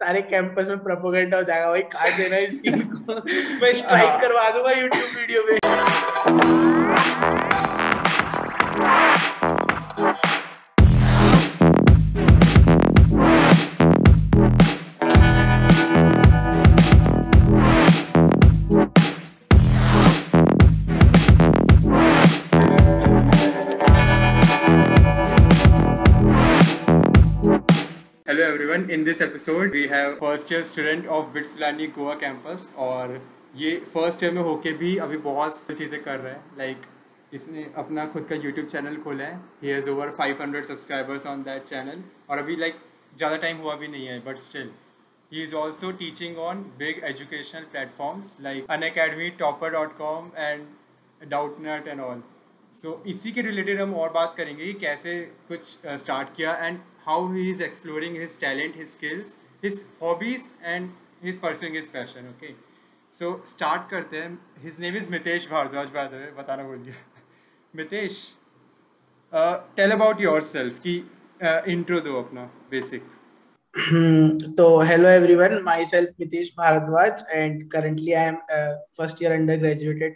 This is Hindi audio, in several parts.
सारे कैंपस में प्रोपोगेंडा हो जाएगा। भाई काट देना इस सीन को। मैं स्ट्राइक हाँ। करवा दूँगा यूट्यूब वीडियो में। In this episode, we have first year student of Bits Pilani Goa campus और ये फ़र्स्ट ईयर में होके भी अभी बहुत चीज़ें कर रहा है। लाइक like, इसने अपना खुद का यूट्यूब चैनल खोला है। He has over 500 subscribers on that channel और अभी लाइक like, ज़्यादा टाइम हुआ भी नहीं है but still he is also teaching on big educational platforms like Unacademy Toppr dot com and Doubtnut and all so इसी के रिलेटेड हम और बात करेंगे कि कैसे कुछ स्टार्ट uh, किया and how he is exploring his talent, his skills, his hobbies, and he's pursuing his passion. Okay, so start करते हैं. His name is Mitesh Bhardwaj by the way. बताना भूल गया. Mitesh, uh, tell about yourself. कि uh, intro दो अपना basic. तो hello everyone, myself Mitesh Bharadwaj and currently I am uh, first year undergraduate at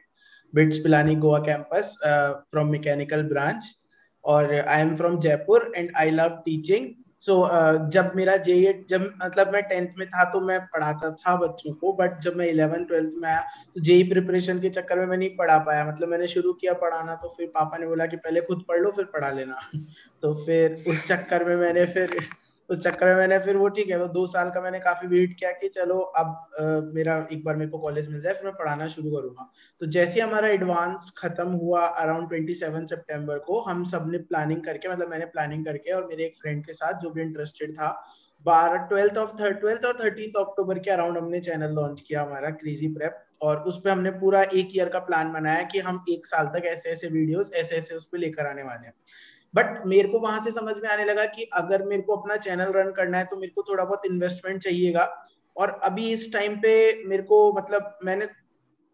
BITS Pilani Goa campus uh, from mechanical branch. और I am from Jaipur and I love teaching so जब मेरा जे जब मतलब मैं टेंथ में था तो मैं पढ़ाता था बच्चों को बट जब मैं इलेवन ट्वेल्थ में आया तो जेई प्रिपरेशन के चक्कर में मैं नहीं पढ़ा पाया। मतलब मैंने शुरू किया पढ़ाना तो फिर पापा ने बोला कि पहले खुद पढ़ लो, फिर पढ़ा लेना। तो फिर उस चक्कर में मैंने फिर उस चक्कर में मैंने फिर वो ठीक है वो दो साल का मैंने काफ़ी वेट किया कि चलो अब आ, मेरा एक बार मेरे को कॉलेज मिल जाए फिर मैं पढ़ाना शुरू करूँगा। तो जैसे हमारा एडवांस खत्म हुआ अराउंड ट्वेंटी सेवन सेप्टेम्बर को हम सबने प्लानिंग करके मतलब मैंने प्लानिंग करके और मेरे एक फ्रेंड के साथ जो भी इंटरेस्टेड था बारह ट्वेल्थ ऑफ़ ट्वेल्थ और थर्टीन अक्टूबर के अराउंड हमने चैनल लॉन्च किया हमारा क्रेजी प्रेप और उस पर हमने पूरा एक ईयर का प्लान बनाया कि हम एक साल तक ऐसे ऐसे वीडियोस ऐसे ऐसे उस पर लेकर आने वाले हैं। बट मेरे को वहाँ से समझ में आने लगा कि अगर मेरे को अपना चैनल रन करना है तो मेरे को थोड़ा बहुत इन्वेस्टमेंट चाहिएगा। और अभी इस टाइम पे मेरे को मतलब मैंने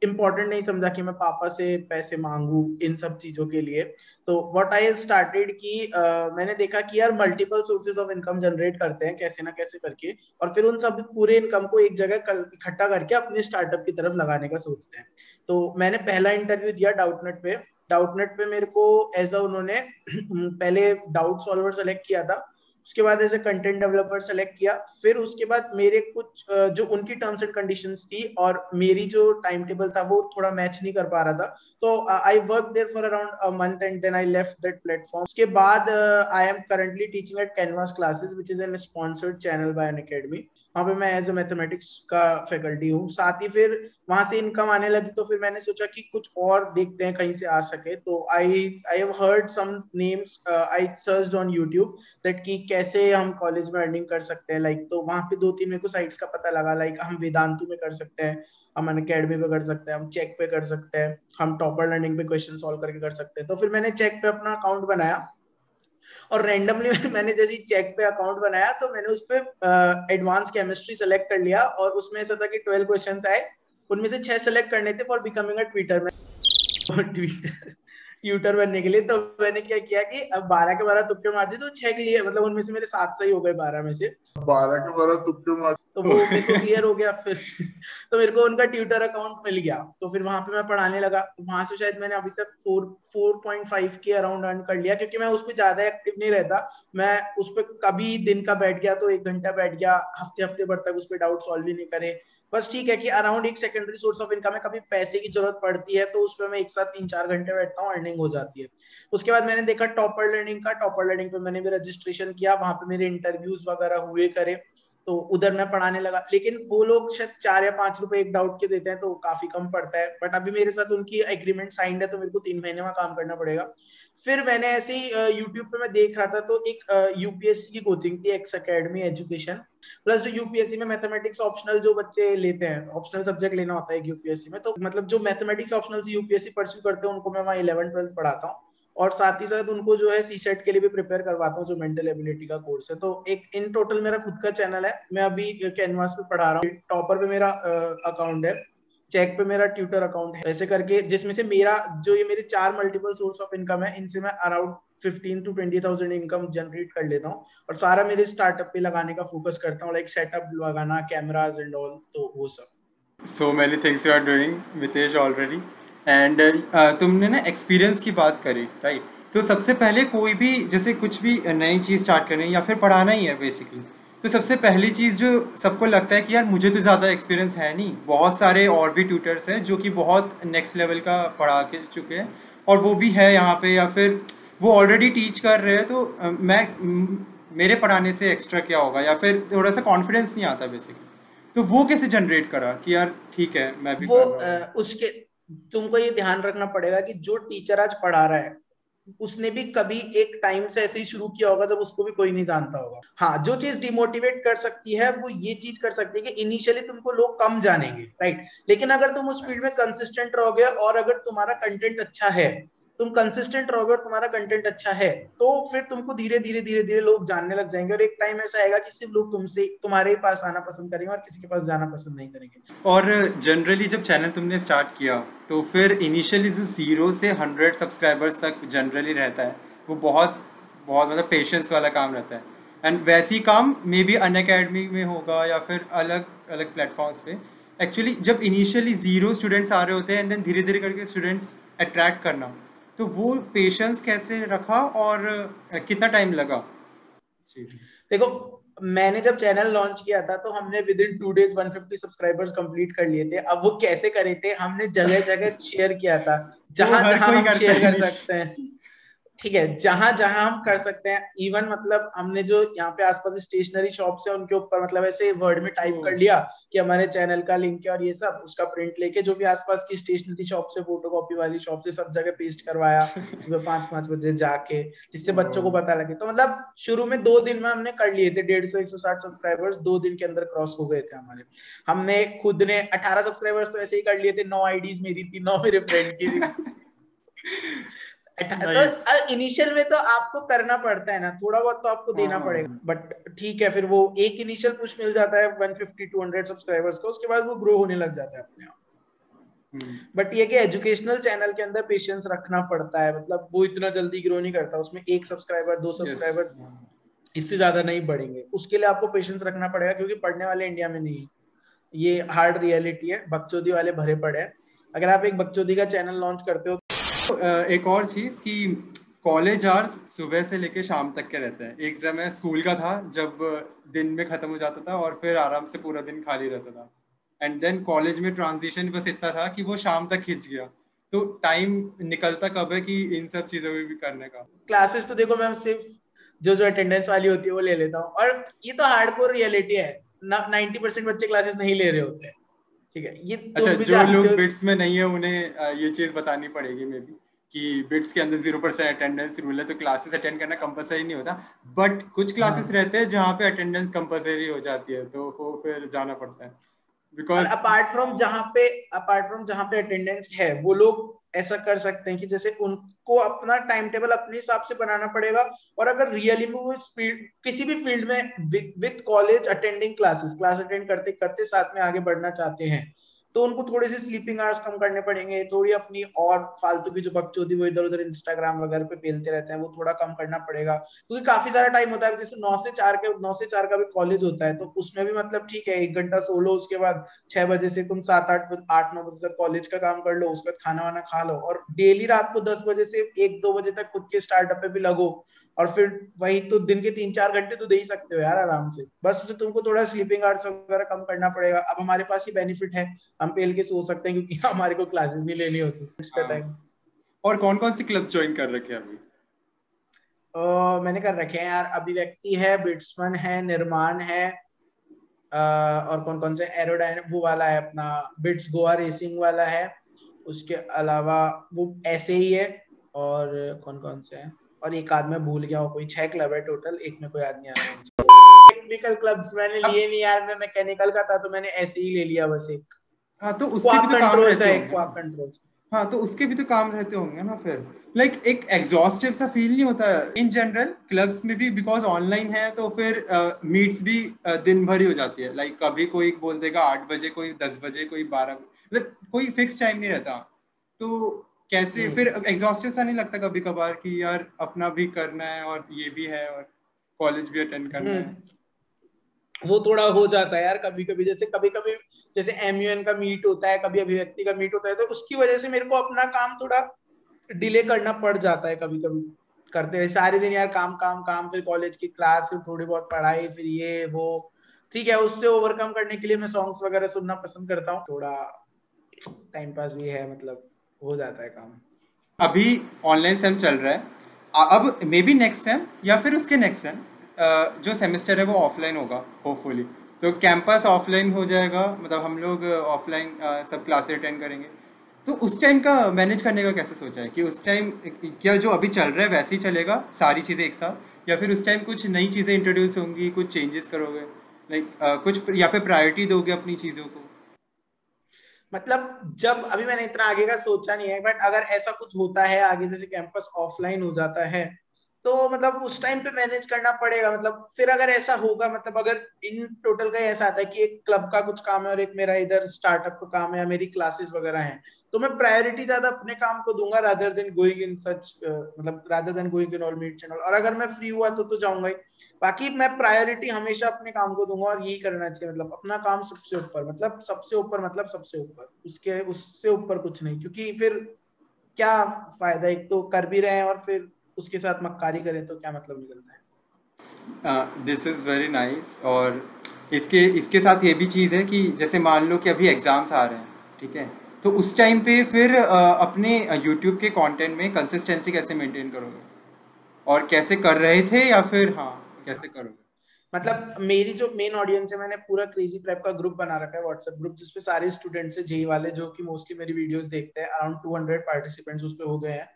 इम्पोर्टेंट नहीं समझा कि मैं पापा से पैसे मांगू इन सब चीज़ों के लिए। तो व्हाट आई स्टार्टेड कि मैंने देखा कि यार multiple sources of income generate करते हैं कैसे ना कैसे करके। और फिर उन सब पूरे इनकम को एक जगह इकट्ठा करके अपने स्टार्टअप की तरफ़ लगाने का सोचते हैं। तो मैंने पहला इंटरव्यू दिया डाउटनेट पे। डाउटनेट पे मेरे को एज अ उन्होंने पहले डाउट सॉल्वर सेलेक्ट किया था उसके बाद as a content developer select किया। फिर उसके बाद मेरे कुछ जो उनकी टर्म्स एंड कंडीशंस थी और मेरी जो टाइम टेबल था वो थोड़ा मैच नहीं कर पा रहा था। तो I work there for around month and then I left that platform उसके बाद I am currently teaching at Canvas classes which is an sponsored channel by an academy वहाँ पे मैं एज ए मैथमेटिक्स का फैकल्टी हूँ। साथ ही फिर वहाँ से इनकम आने लगी तो फिर मैंने सोचा कि कुछ और देखते हैं, कहीं से आ सके। तो I I have heard some names I searched on YouTube that कि कैसे हम कॉलेज में अर्निंग कर सकते हैं? लाइक तो वहाँ पे दो तीन मेरे को साइट्स का पता लगा लाइक हम वेदांतु में कर सकते हैं, हम अन अकेडमी पे कर सकते हैं, हम चेक पे कर सकते हैं, हम टॉपर लर्निंग पे क्वेश्चन सॉल्व करके कर सकते हैं। तो फिर मैंने चेक पे अपना अकाउंट बनाया और रैंडमली मैंने जैसे चेक पे अकाउंट बनाया तो मैंने उस पर एडवांस केमिस्ट्री सेलेक्ट कर लिया और उसमें ऐसा था कि ट्वेल्व क्वेश्चन आए, उनमें से छह सेलेक्ट करने थे फॉर बिकमिंग अ ट्विटर में। ट्विटर ट्यूटर बनने के लिए तो मैंने क्या किया कि अब बारह के बारह तुक्के मार दिए तो छह के लिए मतलब उनमें से मेरे सात सही हो गए बारह में से। बारह के बारह तुक्के मार तो वो मेरे को क्लियर हो गया फिर। तो मेरे को उनका ट्यूटर अकाउंट मिल गया। तो फिर वहाँ पे मैं पढ़ाने लगा। तो वहाँ से शायद मैंने अभी तक फोर फोर पॉइंट फाइव के अराउंड अर्न कर लिया क्योंकि मैं उस पर ज़्यादा एक्टिव नहीं रहता। मैं उस पर कभी दिन का बैठ गया तो एक घंटा बैठ गया हफ़्ते हफ़्ते भर तक उस पर डाउट सॉल्व ही नहीं करे। बस ठीक है कि अराउंड एक सेकेंडरी सोर्स ऑफ़ इनकम है, कभी पैसे की ज़रूरत पड़ती है तो उसमें मैं एक साथ तीन चार घंटे बैठता हूँ अर्निंग हो जाती है। उसके बाद मैंने देखा टॉपर लर्निंग का टॉपर लर्निंग पे मैंने भी रजिस्ट्रेशन किया, वहाँ पे मेरे इंटरव्यूज़ वगैरह हुए करे। तो उधर मैं पढ़ाने लगा। लेकिन वो लोग शायद चार या पाँच रुपए एक डाउट के देते हैं तो काफ़ी कम पड़ता है। बट अभी मेरे साथ उनकी एग्रीमेंट साइंड है तो मेरे को तीन महीने में काम करना पड़ेगा। फिर मैंने ऐसे ही यूट्यूब पे मैं देख रहा था तो एक यूपीएससी की कोचिंग थी एक्स अकेडमी एजुकेशन प्लस जो यूपीएससी में मैथमेटिक्स ऑप्शनल जो बच्चे लेते हैं ऑप्शनल सब्जेक्ट लेना होता है यूपीएससी में तो मतलब जो मैथमेटिक्स ऑप्शनल यूपीएससी परस्यू करते हैं, उनको मैं वहाँ इलेवन ट्वेल्थ पढ़ाता हूँ। और साथ ही साथ उनको जो है सी सेट के लिए भी प्रिपेयर करवाता हूँ, जो मेंटल एबिलिटी का कोर्स है। तो एक इन टोटल मेरा खुद का चैनल है। मैं अभी कैनवास पे पढ़ा रहा हूँ। टॉपर पे मेरा अकाउंट है। चेक पे मेरा ट्यूटर अकाउंट है। ऐसे करके जिसमें से मेरा, जो ये मेरे चार मल्टीपल सोर्स ऑफ़ इनकम है, इनसे मैं around fifteen to twenty thousand income generate कर लेता हूँ। और सारा मेरे स्टार्टअप पे लगाने का फोकस करता हूँ लाइक सेटअप लगाना कैमराज एंड ऑल तो वो सब। So many things you are doing Mitesh already and तुमने ना एक्सपीरियंस की बात करी राइट तो सबसे पहले कोई भी जैसे कुछ भी नई चीज़ स्टार्ट करनी है या फिर पढ़ाना ही है बेसिकली तो सबसे पहली चीज़ जो सबको लगता है कि यार मुझे तो ज़्यादा एक्सपीरियंस है नहीं। बहुत सारे और भी ट्यूटर्स हैं जो कि बहुत नेक्स्ट लेवल का पढ़ा के चुके हैं। और वो भी है यहाँ पे या फिर वो ऑलरेडी टीच कर रहे हैं तो मैं मेरे पढ़ाने से एक्स्ट्रा क्या होगा? या फिर थोड़ा सा कॉन्फिडेंस नहीं आता बेसिकली तो वो कैसे जनरेट करा कि यार ठीक है मैं भी वो उसके तुमको ये ध्यान रखना पड़ेगा कि जो टीचर आज पढ़ा रहा है, उसने भी कभी एक टाइम से ऐसे ही शुरू किया होगा जब उसको भी कोई नहीं जानता होगा। हाँ जो चीज़ डिमोटिवेट कर सकती है, वो ये चीज़ कर सकती है कि इनिशियली तुमको लोग कम जानेंगे राइट लेकिन अगर तुम उस फ़ील्ड में कंसिस्टेंट रहोगे और अगर तुम्हारा कंटेंट अच्छा है तुम कंसिस्टेंट रहोगे और तुम्हारा कंटेंट अच्छा है तो फिर तुमको धीरे धीरे धीरे धीरे लोग जानने लग जाएँगे और एक टाइम ऐसा आएगा कि सिर्फ़ लोग तुमसे, तुम्हारे पास आना पसंद करेंगे और किसी के पास जाना पसंद नहीं करेंगे। और जनरली जब चैनल तुमने स्टार्ट किया तो फिर इनिशियली जो ज़ीरो से हंड्रेड सब्सक्राइबर्स तक जनरली रहता है, वो बहुत बहुत मतलब पेशेंस वाला काम रहता है। एंड वैसी काम मे बी अन अकेडमी में होगा या फिर अलग अलग प्लेटफॉर्म्स पे। एक्चुअली जब इनिशियली ज़ीरो स्टूडेंट्स आ रहे होते हैं एंड देन धीरे धीरे करके स्टूडेंट्स अट्रैक्ट करना। तो वो पेशेंस कैसे रखा और कितना टाइम लगा? देखो मैंने जब चैनल लॉन्च किया था तो हमने within two days 150 subscribers complete कर लिए थे। अब वो कैसे करे थे हमने जगह जगह शेयर किया था। जहाँ जहाँ हम शेयर कर सकते हैं। ठीक है जहाँ जहाँ हम कर सकते हैं इवन मतलब हमने जो यहाँ पे आसपास स्टेशनरी शॉप है उनके ऊपर मतलब ऐसे वर्ड में टाइप कर लिया कि हमारे चैनल का लिंक है और ये सब उसका प्रिंट लेके जो भी आसपास की स्टेशनरी शॉप से फ़ोटो कॉपी वाली शॉप से सब जगह पेस्ट करवाया सुबह पाँच पाँच बजे जाके जिससे बच्चों को पता लगे। तो मतलब शुरू में दो दिन में हमने कर लिए थे डेढ़ सौ एक सौ साठ सब्सक्राइबर्स दो दिन के अंदर क्रॉस हो गए थे हमारे। हमने खुद ने अठारह सब्सक्राइबर्स तो ऐसे ही कर लिए थे नौ आईडीज मेरी थी नौ मेरे फ्रेंड की थी। तो इनिशियल में तो आपको करना पड़ता है ना थोड़ा बहुत तो आपको देना हाँ। पड़ेगा। बट ठीक है फिर वो एक इनिशियल पुश मिल जाता है 150 200 सब्सक्राइबर्स का उसके बाद वो ग्रो होने लग जाता है अपने आप। But hmm. ये कि एजुकेशनल चैनल के अंदर पेशेंस रखना पड़ता है। मतलब वो इतना जल्दी ग्रो नहीं करता उसमें एक सब्सक्राइबर दो सब्सक्राइबर इससे ज़्यादा नहीं बढ़ेंगे। उसके लिए आपको पेशेंस रखना पड़ेगा क्योंकि पढ़ने वाले इंडिया में नहीं ये हार्ड रियलिटी है बकचोदी वाले भरे पड़े हैं। अगर आप एक बकचोदी का चैनल लॉन्च करते हो एक और चीज़ कि कॉलेज आवर्स सुबह से लेके शाम तक के रहते हैं। एक समय स्कूल का था, जब दिन में ख़त्म हो जाता था और फिर आराम से पूरा दिन खाली रहता था। एंड देन कॉलेज में ट्रांजिशन बस इतना था कि वो शाम तक खिंच गया। तो टाइम निकलता कब है कि इन सब चीज़ों में भी करने का? क्लासेस तो देखो मैम, सिर्फ़ जो जो अटेंडेंस वाली होती है वो ले लेता हूँ। और ये तो हार्डकोर रियलिटी है। नाइन्टी बच्चे क्लासेस नहीं ले रहे होते। हैं ठीक है ये अच्छा जो लोग बिट्स में नहीं है उन्हें ये चीज़ बतानी पड़ेगी मे बी कि बिट्स के अंदर ज़ीरो परसेंट अटेंडेंस रूल है तो क्लासेस अटेंड करना कंपलसरी नहीं होता बट कुछ क्लासेस हाँ. रहते हैं जहाँ पे अटेंडेंस कंपलसरी हो जाती है तो वो फिर जाना पड़ता है बिकॉज़ अपार्ट फ्रॉम जहाँ पे अपार्ट फ्रॉम जहाँ पे अटेंडेंस है वो लोग ऐसा कर सकते हैं कि जैसे उनको अपना टाइम टेबल अपने हिसाब से बनाना पड़ेगा। और अगर रियली में वो फ़ील्ड किसी भी फ़ील्ड में with college attending classes class attend करते करते साथ में आगे बढ़ना चाहते हैं तो उनको थोड़े से स्लीपिंग आवर्स कम करने पड़ेंगे, थोड़ी अपनी और फालतू की जो बकचोदी वो इधर उधर इंस्टाग्राम वगैरह पे पेलते रहते हैं, वो थोड़ा कम करना पड़ेगा। क्योंकि काफ़ी सारा टाइम होता है, जैसे नौ से चार के, नौ से चार का भी कॉलेज होता है तो उसमें भी मतलब ठीक है, एक घंटा सो लो, उसके बाद छह बजे से तुम सात, आठ आठ, नौ बजे तक कॉलेज का काम कर लो, उसके बाद खाना वाना खा लो और डेली रात को दस बजे से एक, दो बजे तक खुद के स्टार्टअप पे भी लगो। और फिर वही तो दिन के तीन चार घंटे तो दे ही सकते हो यार आराम से। बस तो तुमको थोड़ा स्लीपिंग आवर्स वगैरह कम करना पड़ेगा। अब हमारे पास ही बेनिफिट है। हम पेल के सो सकते हैं क्योंकि हमारे को क्लासेस नहीं लेनी होती। टाइम हाँ। और कौन कौन सी क्लब्स ज्वाइन कर रखे हैं अभी? Uh, मैंने कर रखे हैं यार। अभिव्यक्ति है बिट्समन है निर्माण है uh, और कौन कौन से? एरोडाइन वो वाला है अपना। बिट्स गोवा रेसिंग वाला है। उसके अलावा वो ऐसे ही है। और कौन कौन से हैं? और एक आदमी भूल गया हो कोई छह क्लब है टोटल एक में कोई आदमी आ रहा टेक्निकल क्लब्स मैंने लिए नहीं यार मैं मैकेनिकल का था तो मैंने ऐसे ही ले लिया बस एक। हाँ तो उसके भी तो कंट्रोल है एक क्वाक कंट्रोल हाँ तो उसके भी तो काम रहते होंगे ना फिर। लाइक like, एक एग्जॉस्टिव सा फील नहीं होता इन जनरल क्लब्स में भी बिकॉज़ ऑनलाइन है तो फिर मीट्स uh, भी uh, दिन भर ही हो जाती है। लाइक like, कभी कोई बोल देगा आठ बजे कोई दस बजे कोई बारह मतलब कोई फिक्स टाइम नहीं रहता। तो कैसे hmm. फिर एग्जॉस्टिव सा नहीं लगता कभी कभार कि यार अपना भी करना है और ये भी है और कॉलेज भी अटेंड करना. है? वो थोड़ा हो जाता है यार कभी कभी जैसे कभी कभी जैसे एमयूएन का मीट होता है कभी अभिव्यक्ति का मीट होता है तो उसकी वजह से मेरे को अपना काम थोड़ा डिले करना पड़ जाता है कभी कभी करते रहे सारे दिन यार काम काम काम फिर कॉलेज की क्लास फिर थोड़ी बहुत पढ़ाई फिर ये वो। ठीक है उससे ओवरकम करने के लिए मैं सॉन्ग्स वगैरह सुनना पसंद करता हूँ। थोड़ा टाइम पास भी है मतलब। हो जाता है काम। अभी ऑनलाइन सेम चल रहा है। अब मे बी नेक्स्ट सेम या फिर उसके नेक्स्ट सेम जो सेमेस्टर है वो ऑफलाइन होगा होपफुली तो कैंपस ऑफलाइन हो जाएगा मतलब हम लोग ऑफलाइन सब क्लासेस अटेंड करेंगे। तो उस टाइम का मैनेज करने का कैसे सोचा है कि उस टाइम क्या जो अभी चल रहा है वैसे ही चलेगा, सारी चीज़ें एक साथ? या फिर उस टाइम कुछ नई चीज़ें इंट्रोड्यूस होंगी, कुछ चेंजेस करोगे? लाइक कुछ या फिर प्रायोरिटी दोगे अपनी चीज़ों को? मतलब जब अभी मैंने इतना आगे का सोचा नहीं है बट अगर ऐसा कुछ होता है आगे, जैसे कैंपस ऑफलाइन हो जाता है तो मतलब उस टाइम पे मैनेज करना पड़ेगा। मतलब फिर अगर ऐसा होगा मतलब अगर इन टोटल का ऐसा आता है कि एक क्लब का कुछ काम है और एक मेरा इधर स्टार्टअप का काम है मेरी क्लासेस वगैरह हैं तो मैं प्रायोरिटी ज़्यादा अपने काम को दूँगा rather than going in such मतलब rather than going in all meet channel और अगर मैं फ्री हुआ तो तो जाऊँगा ही। बाकी मैं प्रायोरिटी हमेशा अपने काम को दूँगा और यही करना चाहिए। मतलब अपना काम सबसे ऊपर मतलब सबसे ऊपर मतलब सबसे ऊपर। उसके, उससे ऊपर कुछ नहीं, क्योंकि फिर क्या फ़ायदा? एक तो कर भी रहे हैं और फिर उसके साथ मक्कारी करें तो क्या मतलब निकलता है? दिस इज़ वेरी नाइस और इसके इसके साथ ये भी चीज़ है कि जैसे मान लो कि अभी एग्ज़ाम्स आ रहे हैं ठीक है? तो उस टाइम पे फिर अपने यूट्यूब के कंटेंट में कंसिस्टेंसी कैसे मेंटेन करोगे? और कैसे कर रहे थे या फिर हाँ कैसे करोगे? मतलब मेरी जो मेन ऑडियंस है मैंने पूरा क्रेजी प्रेप का ग्रुप बना रखा है व्हाट्सएप ग्रुप जिसपे सारे स्टूडेंट्स है जेई वाले जो कि मोस्टली मेरी वीडियोस देखते हैं अराउंड 200 पार्टिसिपेंट्स उस पे हो गए हैं।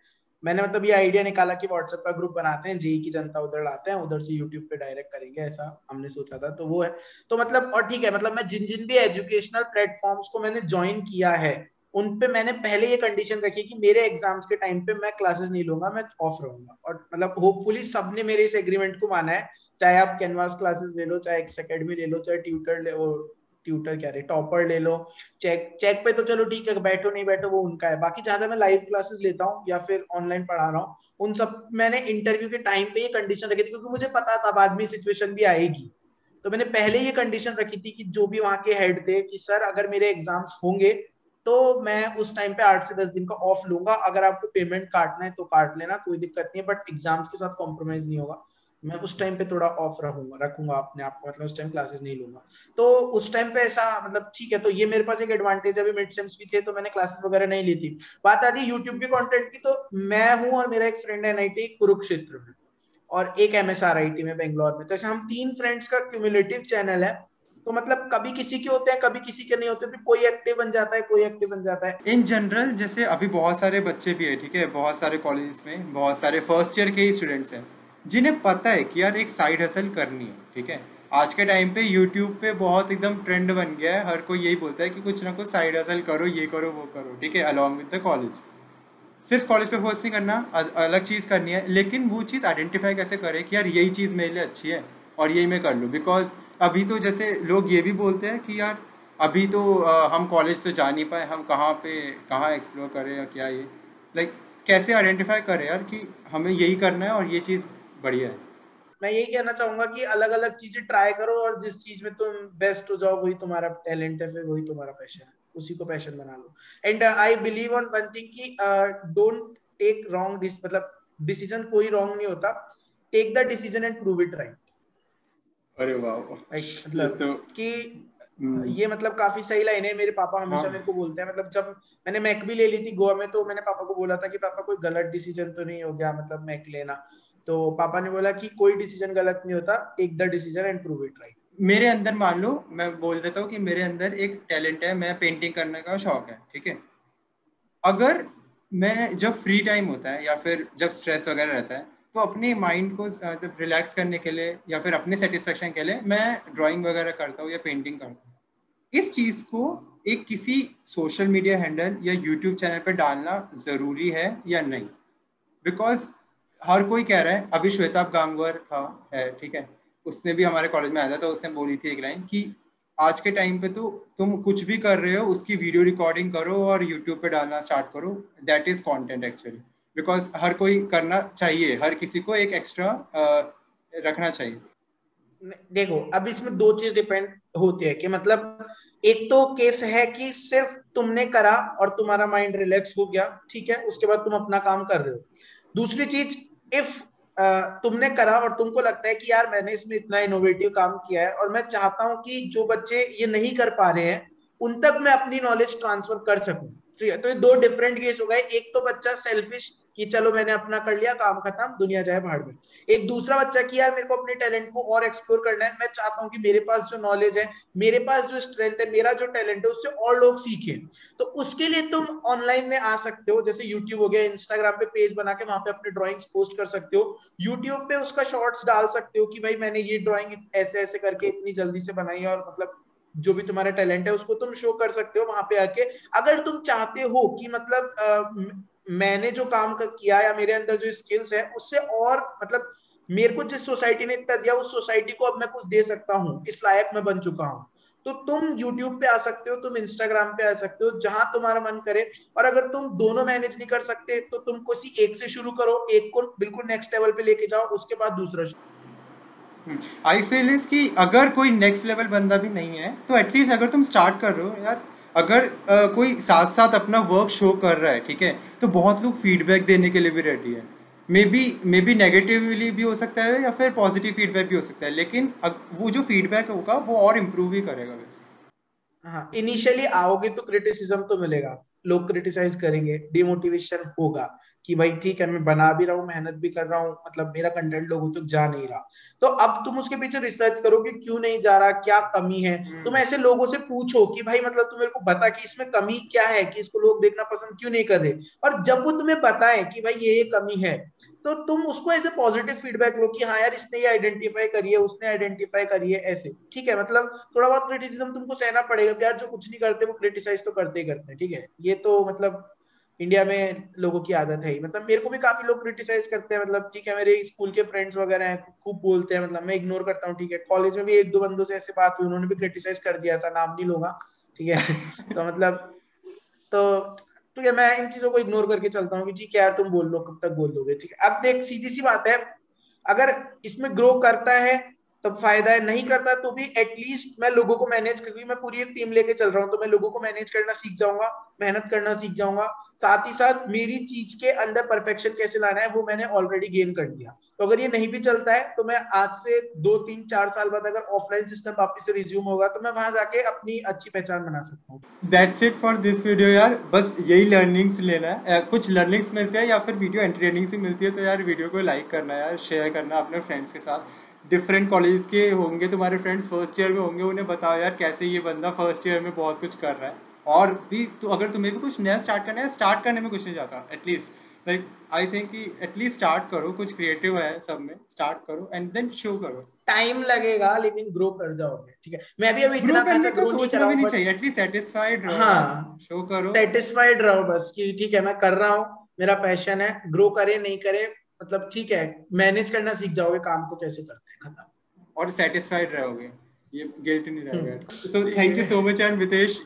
मैंने मतलब ये आइडिया निकाला कि व्हाट्सएप का ग्रुप बनाते हैं, जेई की जनता उधर लाते हैं, उधर से यूट्यूब पे डायरेक्ट करेंगे, ऐसा हमने सोचा था तो वो है। तो मतलब और ठीक है मतलब मैं जिन जिन भी एजुकेशनल प्लेटफॉर्म्स को मैंने ज्वाइन किया है, उन पे मैंने पहले ये कंडीशन रखी कि मेरे एग्ज़ाम्स के टाइम पे मैं क्लासेस नहीं लूँगा, मैं ऑफ़ रहूँगा। और मतलब होपफुली सबने मेरे इस एग्रीमेंट को माना है, चाहे आप कैनवास क्लासेस ले लो, चाहे एक्स अकेडमी ले लो, चाहे ट्यूटर ले ट्यूटर क्या रहे टॉपर ले लो। चेक चेक पे तो चलो ठीक है, बैठो नहीं बैठो वो उनका है। बाकी जहाँ मैं लाइव क्लासेस लेता हूँ या फिर ऑनलाइन पढ़ा रहा हूँ, उन सब, मैंने इंटरव्यू के टाइम पे ये कंडीशन रखी थी क्योंकि मुझे पता था बाद में सिचुएशन भी आएगी। तो मैंने पहले ये कंडीशन रखी थी कि जो भी वहाँ के हेड थे कि, सर, अगर मेरे एग्ज़ाम्स होंगे तो मैं उस टाइम पे आठ से दस दिन का ऑफ़ लूँगा। अगर आपको पेमेंट काटना है तो काट लेना, कोई दिक्कत नहीं है बट एग्ज़ाम्स के साथ कॉम्प्रोमाइज नहीं होगा। मैं उस टाइम पे थोड़ा ऑफ़ रहूँगा, रखूँगा अपने आप को मतलब उस टाइम क्लासेस नहीं लूँगा। तो उस टाइम पे ऐसा मतलब ठीक है तो ये मेरे पास एक एडवांटेज अभी मिड सेम्स भी थे तो मैंने क्लासेस वगैरह नहीं ली थी। बात आती यूट्यूब के कंटेंट की तो मैं हूँ और मेरा एक फ्रेंड है एनआईटी कुरुक्षेत्र में, और एक M S R I T में बेंगलोर में। तो ऐसे हम तीन फ्रेंड्स का क्यूमुलेटिव चैनल है। तो मतलब कभी किसी के होते हैं, कभी किसी के नहीं होते, फिर कोई एक्टिव बन जाता है, कोई एक्टिव बन जाता है। इन जनरल जैसे अभी बहुत सारे बच्चे भी है, ठीक है? बहुत सारे कॉलेज में, बहुत सारे फ़र्स्ट ईयर के ही स्टूडेंट्स हैं। जिन्हें पता है कि यार एक साइड हसल करनी है, ठीक है? आज के टाइम पे यूट्यूब पे बहुत एकदम ट्रेंड बन गया है, हर कोई यही बोलता है कि कुछ ना कुछ साइड हसल करो, ये करो, वो करो, ठीक है? अलॉन्ग विद द कॉलेज सिर्फ़ कॉलेज पे फोर्स नहीं करना अलग चीज़ करनी है, लेकिन वो चीज़ आइडेंटिफाई कैसे करें कि यार यही चीज़ मेरे लिए अच्छी है और यही मैं कर लूँ। बिकॉज़ अभी तो जैसे लोग ये भी बोलते हैं कि यार, अभी तो हम कॉलेज तो जा नहीं पाए, हम कहाँ पे, कहाँ एक्सप्लोर करें या क्या ये? लाइक कैसे आइडेंटिफाई करें यार कि हमें यही करना है और ये चीज़ बढ़िया है। मैं यही कहना चाहूँगा कि अलग अलग चीज़ें ट्राई करो और जिस चीज़ में तुम बेस्ट हो जाओ वही तुम्हारा टैलेंट है फिर वही तुम्हारा पैशन है। उसी को पैशन बना लो। And I believe on one thing कि डोंट टेक रॉन्ग मतलब डिसीज़न कोई रॉन्ग नहीं होता। Take the decision and prove it right अरे वाह। मतलब तो कि हम्म। ये मतलब काफ़ी सही लाइन है। मेरे पापा हमेशा हाँ। मेरे को बोलते हैं मतलब जब मैंने मैक भी ले ली थी गोवा में तो मैंने पापा को बोला था कि पापा कोई गलत डिसीज़न तो नहीं हो गया मतलब मैक लेना। तो पापा ने बोला कि कोई डिसीज़न गलत नहीं होता take the decision and prove it right मेरे अंदर मान लो, मैं बोल देता हूँ कि मेरे अंदर एक टैलेंट है, मैं पेंटिंग करने का शौक है, ठीक है? अगर मैं जब फ्री टाइम होता है या फिर जब स्ट्रेस वगैरह रहता है तो अपने माइंड को रिलैक्स करने के लिए या फिर अपने सेटिस्फेक्शन के लिए मैं ड्राइंग वगैरह करता हूँ या पेंटिंग करता हूँ। इस चीज़ को एक किसी सोशल मीडिया हैंडल या यूट्यूब चैनल पर डालना ज़रूरी है या नहीं? बिकॉज़ हर कोई कह रहा है, अभी श्वेताब गांगवर था, है, ठीक है, उसने भी हमारे कॉलेज में आया था तो उसने बोली थी एक लाइन कि आज के टाइम पे तो तुम कुछ भी कर रहे हो, उसकी वीडियो रिकॉर्डिंग करो और यूट्यूब पे डालना स्टार्ट करो that is content actually because हर कोई करना चाहिए, हर किसी को एक एक्स्ट्रा रखना चाहिए। देखो, अब इसमें दो चीज़ डिपेंड होती है कि मतलब एक तो केस है कि सिर्फ़ तुमने करा और तुम्हारा माइंड रिलैक्स हो गया, ठीक है, उसके बाद तुम अपना काम कर रहे हो। दूसरी चीज़ इफ़ तुमने करा और तुमको लगता है कि यार मैंने इसमें इतना इनोवेटिव काम किया है और मैं चाहता हूँ कि जो बच्चे ये नहीं कर पा रहे हैं, उन तक मैं अपनी नॉलेज ट्रांसफ़र कर सकूँ। ठीक है? तो ये दो डिफरेंट केस हो गए। एक तो बच्चा सेल्फिश कि चलो मैंने अपना कर लिया, काम खत्म, दुनिया जाए भाड़ में एक दूसरा बच्चा कि यार मेरे को अपने टैलेंट को और एक्सप्लोर करना है। मैं चाहता हूँ कि मेरे पास जो नॉलेज है, मेरे पास जो स्ट्रेंथ है, मेरा जो टैलेंट है, उससे और लोग सीखें। तो उसके लिए तुम ऑनलाइन में आ सकते हो। जैसे यूट्यूब हो गया इंस्टाग्राम पे पेज बना के वहाँ पे अपने ड्रॉइंग्स पोस्ट कर सकते हो। यूट्यूब पे उसका शॉर्ट्स डाल सकते हो कि भाई मैंने ये ड्रॉइंग ऐसे ऐसे करके इतनी जल्दी से बनाई और मतलब जो भी तुम्हारा टैलेंट है, उसको तुम शो कर सकते हो वहाँ पे आके। अगर तुम चाहते हो कि मतलब मैंने जो काम किया या मेरे अंदर जो स्किल्स है, उससे और मतलब मेरे को जिस सोसाइटी ने इतना दिया, उस सोसाइटी को अब मैं कुछ दे सकता हूँ, इस लायक मैं बन चुका हूँ। तो तुम YouTube पे आ सकते हो, तुम Instagram पे आ सकते हो, जहाँ तुम्हारा मन करे, और अगर तुम दोनों मैनेज नहीं कर सकते तो तुम किसी एक से शुरू करो, एक को बिल्कुल नेक्स्ट लेवल पे लेके जाओ, उसके बाद दूसरा आई फील इज़ कि अगर कोई नेक्स्ट लेवल बंदा भी नहीं है तो एटलीस्ट अगर तुम स्टार्ट कर रहे हो, यार अगर आ, कोई साथ साथ अपना वर्क शो कर रहा है ठीक है तो बहुत लोग फीडबैक देने के लिए भी रेडी है। Maybe maybe negatively भी हो सकता है या फिर पॉजिटिव फीडबैक भी हो सकता है लेकिन वो जो फीडबैक होगा वो और इम्प्रूव ही करेगा वैसे। हाँ इनिशियली आओगे तो क्रिटिसिज्म तो मिलेगा लोग क्रिटिसाइज करेंगे डिमोटिवेशन होगा। कि भाई ठीक है मैं बना भी रहा हूँ मेहनत भी कर रहा हूँ मतलब मेरा कंटेंट लोगों तक जा नहीं रहा। तो अब तुम उसके पीछे रिसर्च करो कि क्यों नहीं जा रहा क्या कमी है? हम्म। तुम ऐसे लोगों से पूछो कि भाई मतलब तुम मेरे को बता कि इसमें कमी क्या है कि इसको लोग देखना पसंद क्यों नहीं कर रहे? और जब वो तुम्हें बताए कि भाई ये ये कमी है तो तुम उसको एज ए पॉजिटिव फीडबैक लो कि हाँ यार इसने ये आइडेंटिफाई करिए उसने आइडेंटिफाई करिए ऐसे। ठीक है मतलब थोड़ा बहुत क्रिटिसिज्म तुमको सहना पड़ेगा यार जो कुछ नहीं करते वो क्रिटिसाइज तो करते ही करते हैं। ठीक है ये तो मतलब इंडिया में लोगों की आदत है मतलब मेरे को भी काफ़ी लोग क्रिटिसाइज करते हैं मतलब ठीक है, मेरे स्कूल के फ्रेंड्स वगैरह हैं, खूब बोलते हैं मतलब मैं इग्नोर करता हूँ, ठीक है। कॉलेज में भी एक दो बंदों से ऐसे बात हुई, उन्होंने भी क्रिटिसाइज कर दिया था, नाम नहीं लूँगा, ठीक है। तो मतलब तो ठीक है मैं इन चीज़ों को इग्नोर करके चलता हूँ कि ठीक है यार तुम बोल लो, कब तक बोल लोगे ठीक है। अब देख, सीधी सी बात है, अगर इसमें ग्रो करता है तब फ़ायदा है, नहीं करता तो भी एटलीस्ट मैं लोगों को मैनेज क्योंकि मैं पूरी एक टीम लेके चल रहा हूँ तो मैं लोगों को मैनेज करना सीख जाऊँगा, मेहनत करना सीख जाऊँगा। साथ ही साथ मेरी चीज़ के अंदर परफेक्शन कैसे लाना है, वो मैंने ऑलरेडी गेन कर लिया तो अगर ये नहीं भी चलता है तो मैं आज से दो, तीन, चार साल बाद अगर ऑफलाइन सिस्टम वापिस से रिज्यूम होगा तो मैं वहाँ जाके अपनी अच्छी पहचान बना सकता हूँ। That's it for this video यार। बस यही लर्निंग्स लेना है। कुछ लर्निंग्स मिलती है या फिर वीडियो एंटरटेनिंग से मिलती है तो यार वीडियो को लाइक करना यार शेयर करना अपने फ्रेंड्स के साथ। डिफरेंट कॉलेज के होंगे तुम्हारे फ्रेंड्स फ़र्स्ट ईयर में होंगे उन्हें बताओ यार कैसे ये बंदा फ़र्स्ट ईयर में बहुत कुछ कर रहा है। और भी तो अगर तुम्हें भी कुछ नया स्टार्ट करना है स्टार्ट करने में कुछ नहीं जाता at least like I think कि एटलीस्ट स्टार्ट करो कुछ क्रिएटिव है सब में स्टार्ट करो एंड देन शो करो। टाइम लगेगा लेकिन ग्रो कर जाओगे ठीक है? मैं भी अभी इतना करने का सोचना भी नहीं चाहिए एटलीस्ट सेटिस्फाइड रहो हाँ। शो करो। सेटिस्फाइड रहो बस कि ठीक है मैं कर रहा हूँ मेरा पैशन है ग्रो करे नहीं करे मतलब ठीक है मैनेज करना सीख जाओगे काम को कैसे करते हैं खत्म। और सेटिस्फाइड रहोगे। ये गिल्ट नहीं रहेगा so thank you so much and Vitesh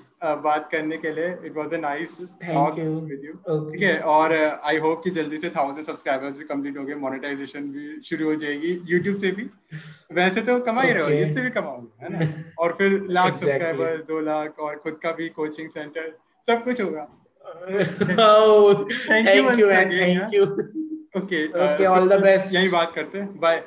बात करने के लिए it was a nice talk with you ठीक है और आई uh, होप कि जल्दी से 1000 सब्सक्राइबर्स भी कंप्लीट हो गए मोनेटाइजेशन भी शुरू हो जाएगी YouTube से भी। वैसे तो कमा ही रहे हो इससे भी कमाओगे है ना? और फिर लाख सब्सक्राइबर्स दो लाख और खुद का भी कोचिंग सेंटर सब कुछ होगा। Thank you thank you okay okay all the best यही बात करते हैं। बाय